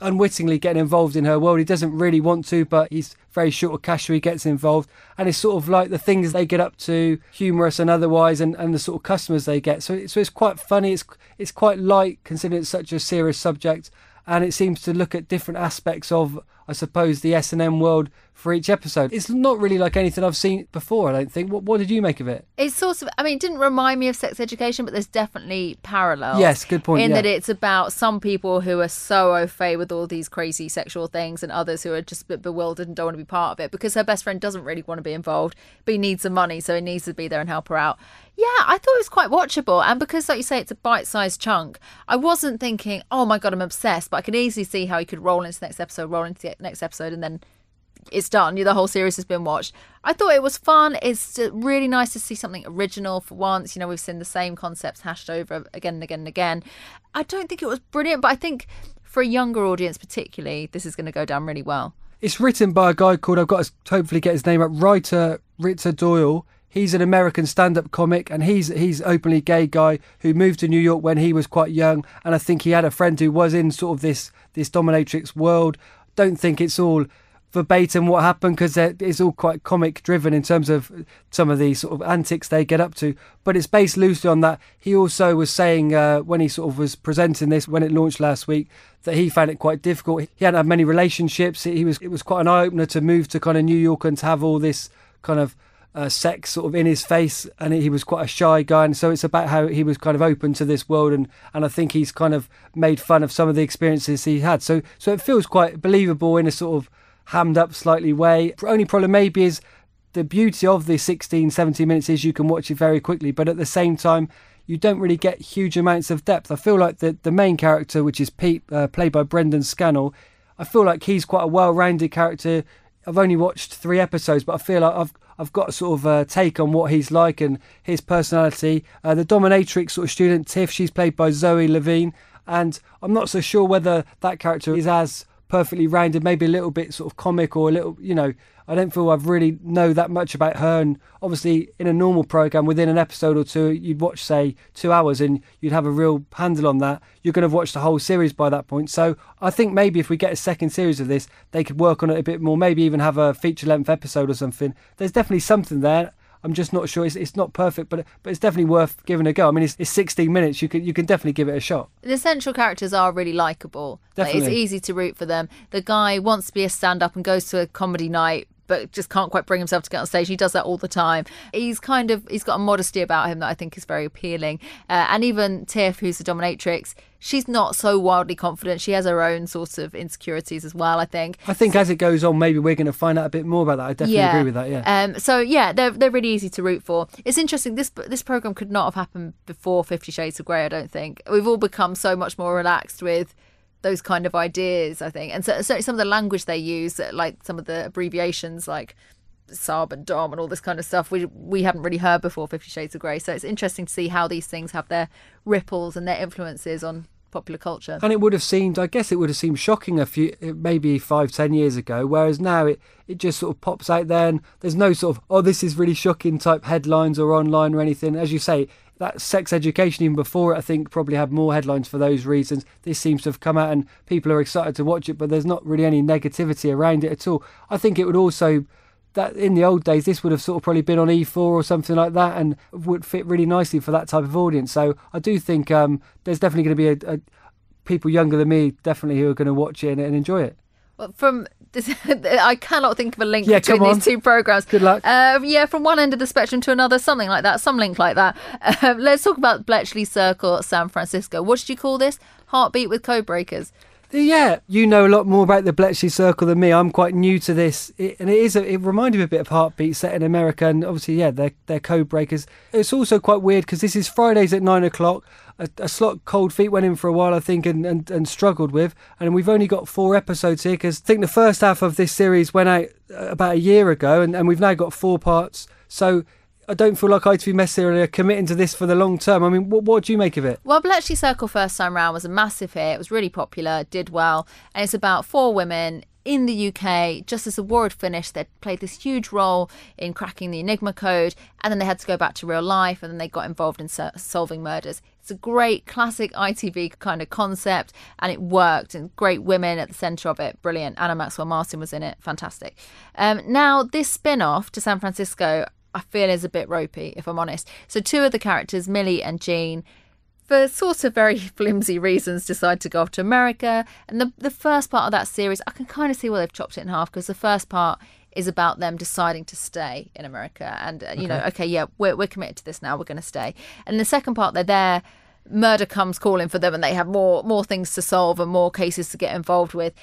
unwittingly getting involved in her world. He doesn't really want to, but he's very short of cash, so he gets involved. And it's sort of like the things they get up to, humorous and otherwise, and, and the sort of customers they get. So, so it's quite funny. It's it's quite light considering it's such a serious subject, and it seems to look at different aspects of, I suppose, the S and M world for each episode. It's not really like anything I've seen before. I don't think. What what did you make of it? It's sort of, I mean, it didn't remind me of sex education, but there's definitely parallels. Yes, good point, In yeah. that it's about some people who are so au fait with all these crazy sexual things and others who are just a bit bewildered and don't want to be part of it because her best friend doesn't really want to be involved, but he needs the money, so he needs to be there and help her out. Yeah, I thought it was quite watchable. And because, like you say, it's a bite sized chunk, I wasn't thinking, oh my God, I'm obsessed, but I could easily see how he could roll into the next episode, roll into the next episode, and then it's done. The whole series has been watched. I thought it was fun. It's uh, really nice to see something original for once. You know, we've seen the same concepts hashed over again and again and again. I don't think it was brilliant, but I think for a younger audience, particularly, this is going to go down really well. It's written by a guy called I've got to hopefully get his name up. Writer Rightor Doyle. He's an American stand-up comic, and he's he's openly gay guy who moved to New York when he was quite young, and I think he had a friend who was in sort of this this dominatrix world. Don't think it's all verbatim what happened because it's all quite comic driven in terms of some of the sort of antics they get up to. But it's based loosely on that. He also was saying uh, when he sort of was presenting this when it launched last week that he found it quite difficult. He hadn't had many relationships. He was it was quite an eye opener to move to kind of New York and to have all this kind of uh, sex sort of in his face, and he was quite a shy guy. And so it's about how he was kind of open to this world, and and I think he's kind of made fun of some of the experiences he had. So so it feels quite believable in a sort of hammed up slightly way. Only problem maybe is the beauty of the 16, 17 minutes is you can watch it very quickly, but at the same time, you don't really get huge amounts of depth. I feel like the, the main character, which is Pete, uh, played by Brendan Scannell, I feel like he's quite a well rounded character. I've only watched three episodes, but I feel like I've I've got a sort of a take on what he's like and his personality. Uh, the dominatrix sort of student Tiff, she's played by Zoe Levin, and I'm not so sure whether that character is as perfectly rounded, maybe a little bit sort of comic or a little, you know, I don't feel I've really know that much about her. And obviously, in a normal program, within an episode or two, you'd watch say two hours, and you'd have a real handle on that. You're going to have watched the whole series by that point. So I think maybe if we get a second series of this, they could work on it a bit more. Maybe even have a feature length episode or something. There's definitely something there. I'm just not sure. It's, it's not perfect, but but it's definitely worth giving a go. I mean, it's, it's 16 minutes. You can you can definitely give it a shot. The central characters are really likable. Like, it's easy to root for them. The guy wants to be a stand up and goes to a comedy night but just can't quite bring himself to get on stage. He does that all the time. He's kind of he's got a modesty about him that I think is very appealing. Uh, and even Tiff, who's the dominatrix, she's not so wildly confident. She has her own sort of insecurities as well. I think. I think as it goes on, maybe we're going to find out a bit more about that. I definitely agree with that. Yeah. Um. So yeah, they're they're really easy to root for. It's interesting. This this program could not have happened before Fifty Shades of Grey. I don't think we've all become so much more relaxed with those kind of ideas, I think. And so, certainly some of the language they use, like some of the abbreviations like Sab and Dom and all this kind of stuff, we we haven't really heard before Fifty Shades of Grey. So it's interesting to see how these things have their ripples and their influences on popular culture. And it would have seemed, I guess, it would have seemed shocking a few, maybe five, ten years ago. Whereas now it it just sort of pops out there, and there's no sort of oh this is really shocking type headlines or online or anything. As you say, that sex education even before it, I think probably had more headlines for those reasons. This seems to have come out and people are excited to watch it, but there's not really any negativity around it at all. I think it would also that in the old days this would have sort of probably been on E4 or something like that and would fit really nicely for that type of audience. So I do think um, there's definitely going to be a, a, people younger than me definitely who are going to watch it and, and enjoy it. Well, from (laughs) I cannot think of a link yeah, between these two programs. Good luck. Uh, yeah, from one end of the spectrum to another, something like that, some link like that. Uh, (laughs) let's talk about Bletchley Circle, San Francisco. What did you call this? Heartbeat with Codebreakers. Yeah, you know a lot more about the Bletchley Circle than me. I'm quite new to this, it, and it is. A, it reminded me a bit of Heartbeat set in America, and obviously, yeah, they're they're code breakers. It's also quite weird because this is Fridays at nine o'clock. A, a, slot Cold Feet went in for a while, I think, and, and, and struggled with, and we've only got four episodes here because I think the first half of this series went out uh, about a year ago, and, and we've now got four parts. So I don't feel like ITV necessarily committing to this for the long term. I mean, what, what do you make of it? Well, Bletchley Circle first time round was a massive hit. It was really popular, did well, and it's about four women in the UK, just as the war had finished, they played this huge role in cracking the Enigma code, and then they had to go back to real life, and then they got involved in so- solving murders. It's a great classic ITV kind of concept, and it worked, and great women at the centre of it. Brilliant. Anna Maxwell Martin was in it. Fantastic. Um, now, this spin off to San Francisco, I feel is a bit ropey, if I'm honest. So, two of the characters, Millie and Jean, for sort of very (laughs) flimsy reasons, decide to go off to America. And the, the first part of that series, I can kind of see why they've chopped it in half because the first part is about them deciding to stay in America. And, uh, you okay. know, okay, yeah, we're, we're committed to this now, we're going to stay. And the second part, they're there. Murder comes calling for them, and they have more more things to solve and more cases to get involved with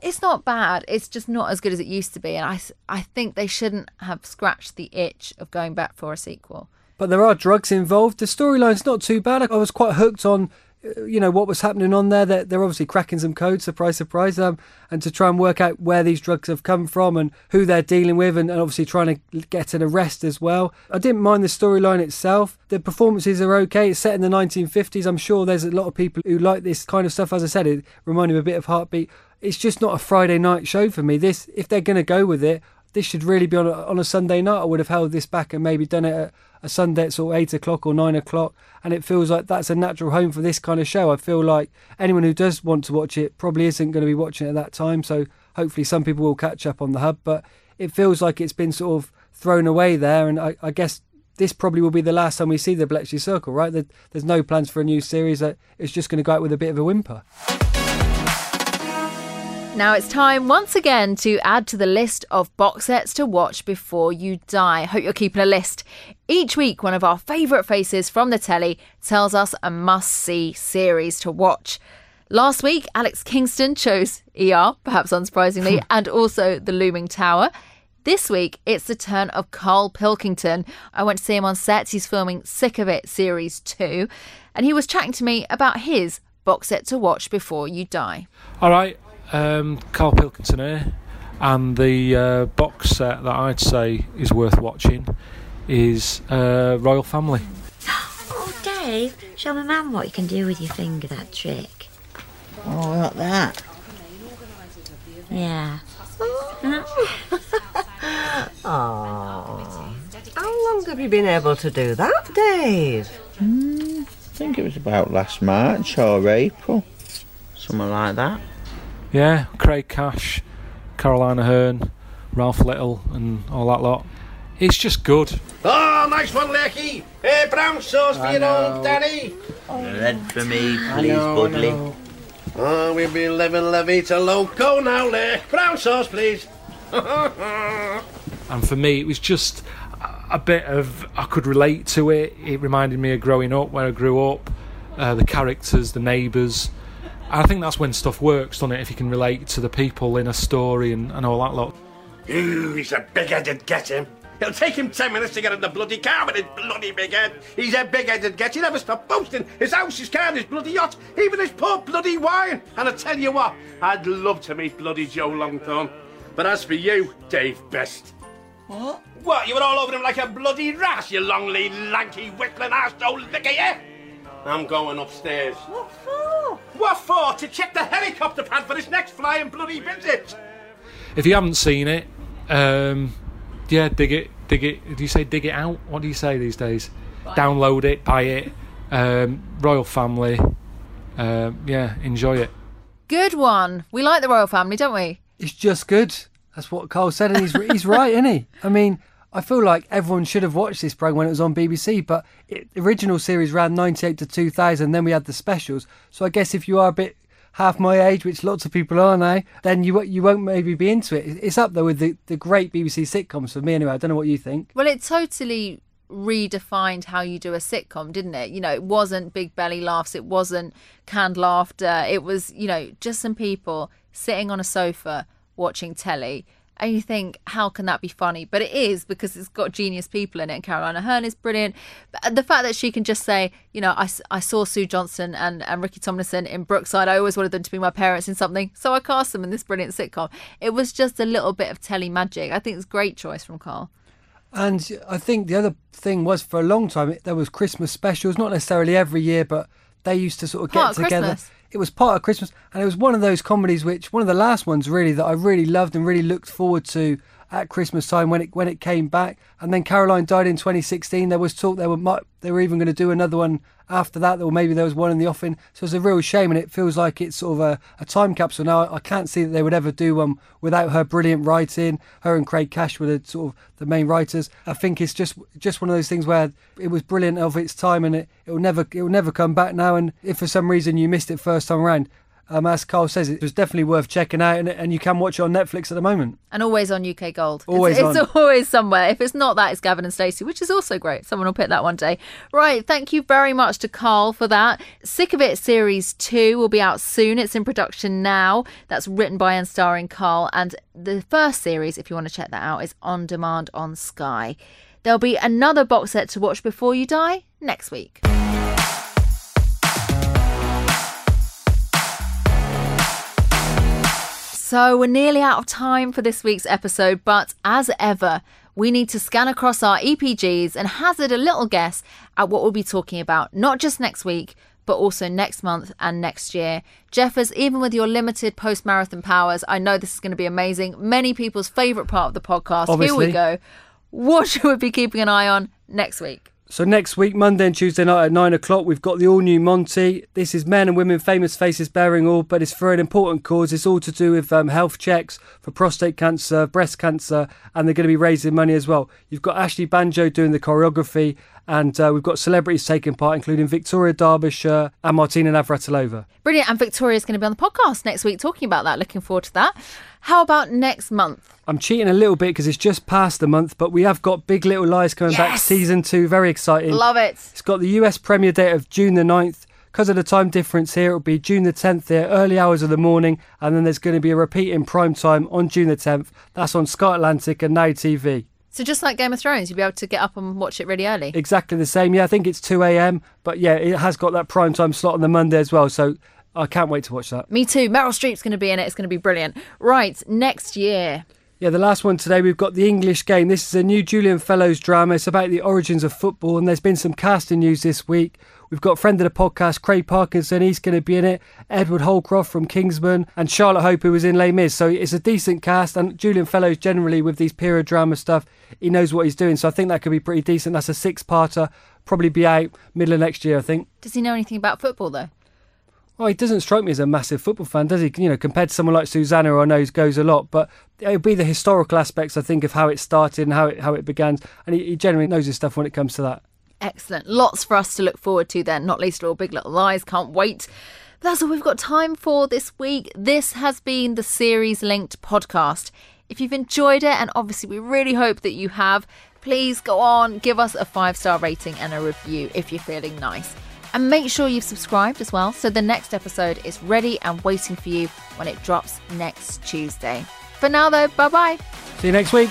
it's not bad. It's just not as good as it used to be, and I I think they shouldn't have scratched the itch of going back for a sequel. But there are drugs involved. The storyline's not too bad. I was quite hooked on, uh, you know, what was happening on there. They're, they're obviously cracking some code, surprise, surprise, um, and to try and work out where these drugs have come from and who they're dealing with, and, and obviously trying to get an arrest as well. I didn't mind the storyline itself. The performances are okay. It's set in the 1950s. I'm sure there's a lot of people who like this kind of stuff. As I said, it reminded me a bit of Heartbeat it's just not a Friday night show for me. This, if they're going to go with it, this should really be on a, on a Sunday night. I would have held this back and maybe done it at a Sunday sort of eight o'clock or nine o'clock. And it feels like that's a natural home for this kind of show. I feel like anyone who does want to watch it probably isn't going to be watching it at that time. So hopefully some people will catch up on the hub. But it feels like it's been sort of thrown away there. And I, I guess this probably will be the last time we see the Bletchley Circle, right? There's no plans for a new series. It's just going to go out with a bit of a whimper. Now it's time once again to add to the list of box sets to watch before you die. Hope you're keeping a list. Each week, one of our favourite faces from the telly tells us a must see series to watch. Last week, Alex Kingston chose ER, perhaps unsurprisingly, and also The Looming Tower. This week, it's the turn of Karl Pilkington. I went to see him on set. He's filming Sick of It Series 2, and he was chatting to me about his box set to watch before you die. All right, um, Karl Pilkington here, and the uh, box set that I'd say is worth watching is uh, Royle Family. (gasps) Oh, Dave, show my mum what you can do with your finger, that trick. Oh, like that? Yeah. (laughs) oh. How long have you been able to do that, Dave? Mm, I think it was about last March or April. Something like that. Yeah, Craig Cash, Caroline Aherne, Ralph Little, and all that lot. It's just good. Oh, nice one, Lecky. Hey, brown sauce for you, old Danny. Red for me, please, Budley. Oh, we'll be living La Vita Loco now, Lake. Brown sauce, please. (laughs) and for me, it was just a bit of I could relate to it. It reminded me of growing up, where I grew up, uh, the characters, the neighbours. And I think that's when stuff works, doesn't it? If you can relate to the people in a story and, and all that lot. Ooh, he's a big-headed get him. It'll take him ten minutes to get in the bloody car with his bloody big head. He's a big-headed get. He never stop boasting. His house, his car, his bloody yacht, even his poor bloody wine. And I tell you what, I'd love to meet bloody Joe Longthorn. But as for you, Dave Best. What? What, you were all over him like a bloody rat, you long lean, lanky, whistling arsehole licker, yeah? I'm going upstairs. What for? What for? To check the helicopter pad for this next flying bloody visit. If you haven't seen it, um, yeah, dig it, dig it. Do you say dig it out? What do you say these days? Download it, buy it. Um, Royle Family. Uh, yeah, enjoy it. Good one. We like the royal family, don't we? It's just good. That's what Karl said, and he's he's right, isn't he? I mean, I feel like everyone should have watched this program when it was on BBC, but it, the original series ran 98 to 2000, then we had the specials. So I guess if you are a bit half my age, which lots of people are now, then you you won't maybe be into it. It's up there with the, the great BBC sitcoms for me anyway. I don't know what you think. Well, it totally redefined how you do a sitcom, didn't it? You know, it wasn't big belly laughs, it wasn't canned laughter. It was, you know, just some people sitting on a sofa watching telly. And you think, how can that be funny? But it is because it's got genius people in it. And Caroline Aherne is brilliant. But the fact that she can just say, you know, I, I saw Sue Johnston and, and Ricky Tomlinson in Brookside. I always wanted them to be my parents in something. So I cast them in this brilliant sitcom. It was just a little bit of telly magic. I think it's a great choice from Karl. And I think the other thing was for a long time there was Christmas specials, not necessarily every year, but they used to sort of Part get of together. Christmas. It was part of Christmas, and it was one of those comedies which one of the last ones really that I really loved and really looked forward to at Christmas time when it when it came back. And then Caroline died in 2016. There was talk they were they were even going to do another one after that, or maybe there was one in the offing. So it's a real shame, and it feels like it's sort of a, a time capsule. Now I can't see that they would ever do one without her brilliant writing. Her and Craig Cash were the sort of the main writers. I think it's just just one of those things where it was brilliant of its time, and it it will never it will never come back now. And if for some reason you missed it first time around. Um, as Karl says, it was definitely worth checking out, and, and you can watch it on Netflix at the moment. And always on UK Gold. Always it's, it's (laughs) always somewhere. If it's not that, it's Gavin and Stacey, which is also great. Someone will pick that one day. Right. Thank you very much to Karl for that. Sick of It Series 2 will be out soon. It's in production now. That's written by and starring Karl. And the first series, if you want to check that out, is on demand on Sky. There'll be another box set to watch before you die next week. So we're nearly out of time for this week's episode, but as ever, we need to scan across our EPGs and hazard a little guess at what we'll be talking about, not just next week, but also next month and next year. Jeffers, even with your limited post marathon powers, I know this is going to be amazing. Many people's favourite part of the podcast. Here we go. What should we be keeping an eye on next week? So next week, Monday and Tuesday night at nine o'clock, we've got the all new Monty. This is men and women famous faces bearing all, but it's for an important cause. It's all to do with um, health checks for prostate cancer, breast cancer, and they're going to be raising money as well. You've got Ashley Banjo doing the choreography, and uh, we've got celebrities taking part, including Victoria Derbyshire and Martina Navratilova. Brilliant. And Victoria's going to be on the podcast next week talking about that. Looking forward to that. How about next month? I'm cheating a little bit because it's just past the month, but we have got Big Little Lies coming back season two. Very exciting. Love it. It's got the US premiere date of June the 9th. Because of the time difference here, it'll be June the 10th here, early hours of the morning, and then there's going to be a repeat in prime time on June the 10th. That's on Sky Atlantic and Now TV. So just like Game of Thrones, you'll be able to get up and watch it really early. Exactly the same. Yeah, I think it's 2 a.m., but yeah, it has got that prime time slot on the Monday as well. So I can't wait to watch that. Me too. Meryl Streep's going to be in it. It's going to be brilliant. Right, next year. Yeah, the last one today, we've got The English Game. This is a new Julian Fellowes drama. It's about the origins of football, and there's been some casting news this week. We've got a friend of the podcast, Craig Parkinson. He's going to be in it. Edward Holcroft from Kingsman, and Charlotte Hope, who was in Les Mis. So it's a decent cast, and Julian Fellowes generally with these period drama stuff, he knows what he's doing. So I think that could be pretty decent. That's a six-parter. Probably be out middle of next year, I think. Does he know anything about football though? Well, he doesn't strike me as a massive football fan, does he? You know, compared to someone like Susanna, who I know goes a lot, but it'll be the historical aspects, I think, of how it started and how it how it began, and he, he generally knows his stuff when it comes to that. Excellent. Lots for us to look forward to then, not least of all Big Little Lies. Can't wait. But that's all we've got time for this week. This has been the Series Linked podcast. If you've enjoyed it, and obviously we really hope that you have, please go on, give us a five star rating and a review if you're feeling nice. And make sure you've subscribed as well so the next episode is ready and waiting for you when it drops next Tuesday. For now, though, bye bye. See you next week.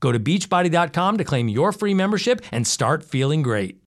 Go to beachbody.com to claim your free membership and start feeling great.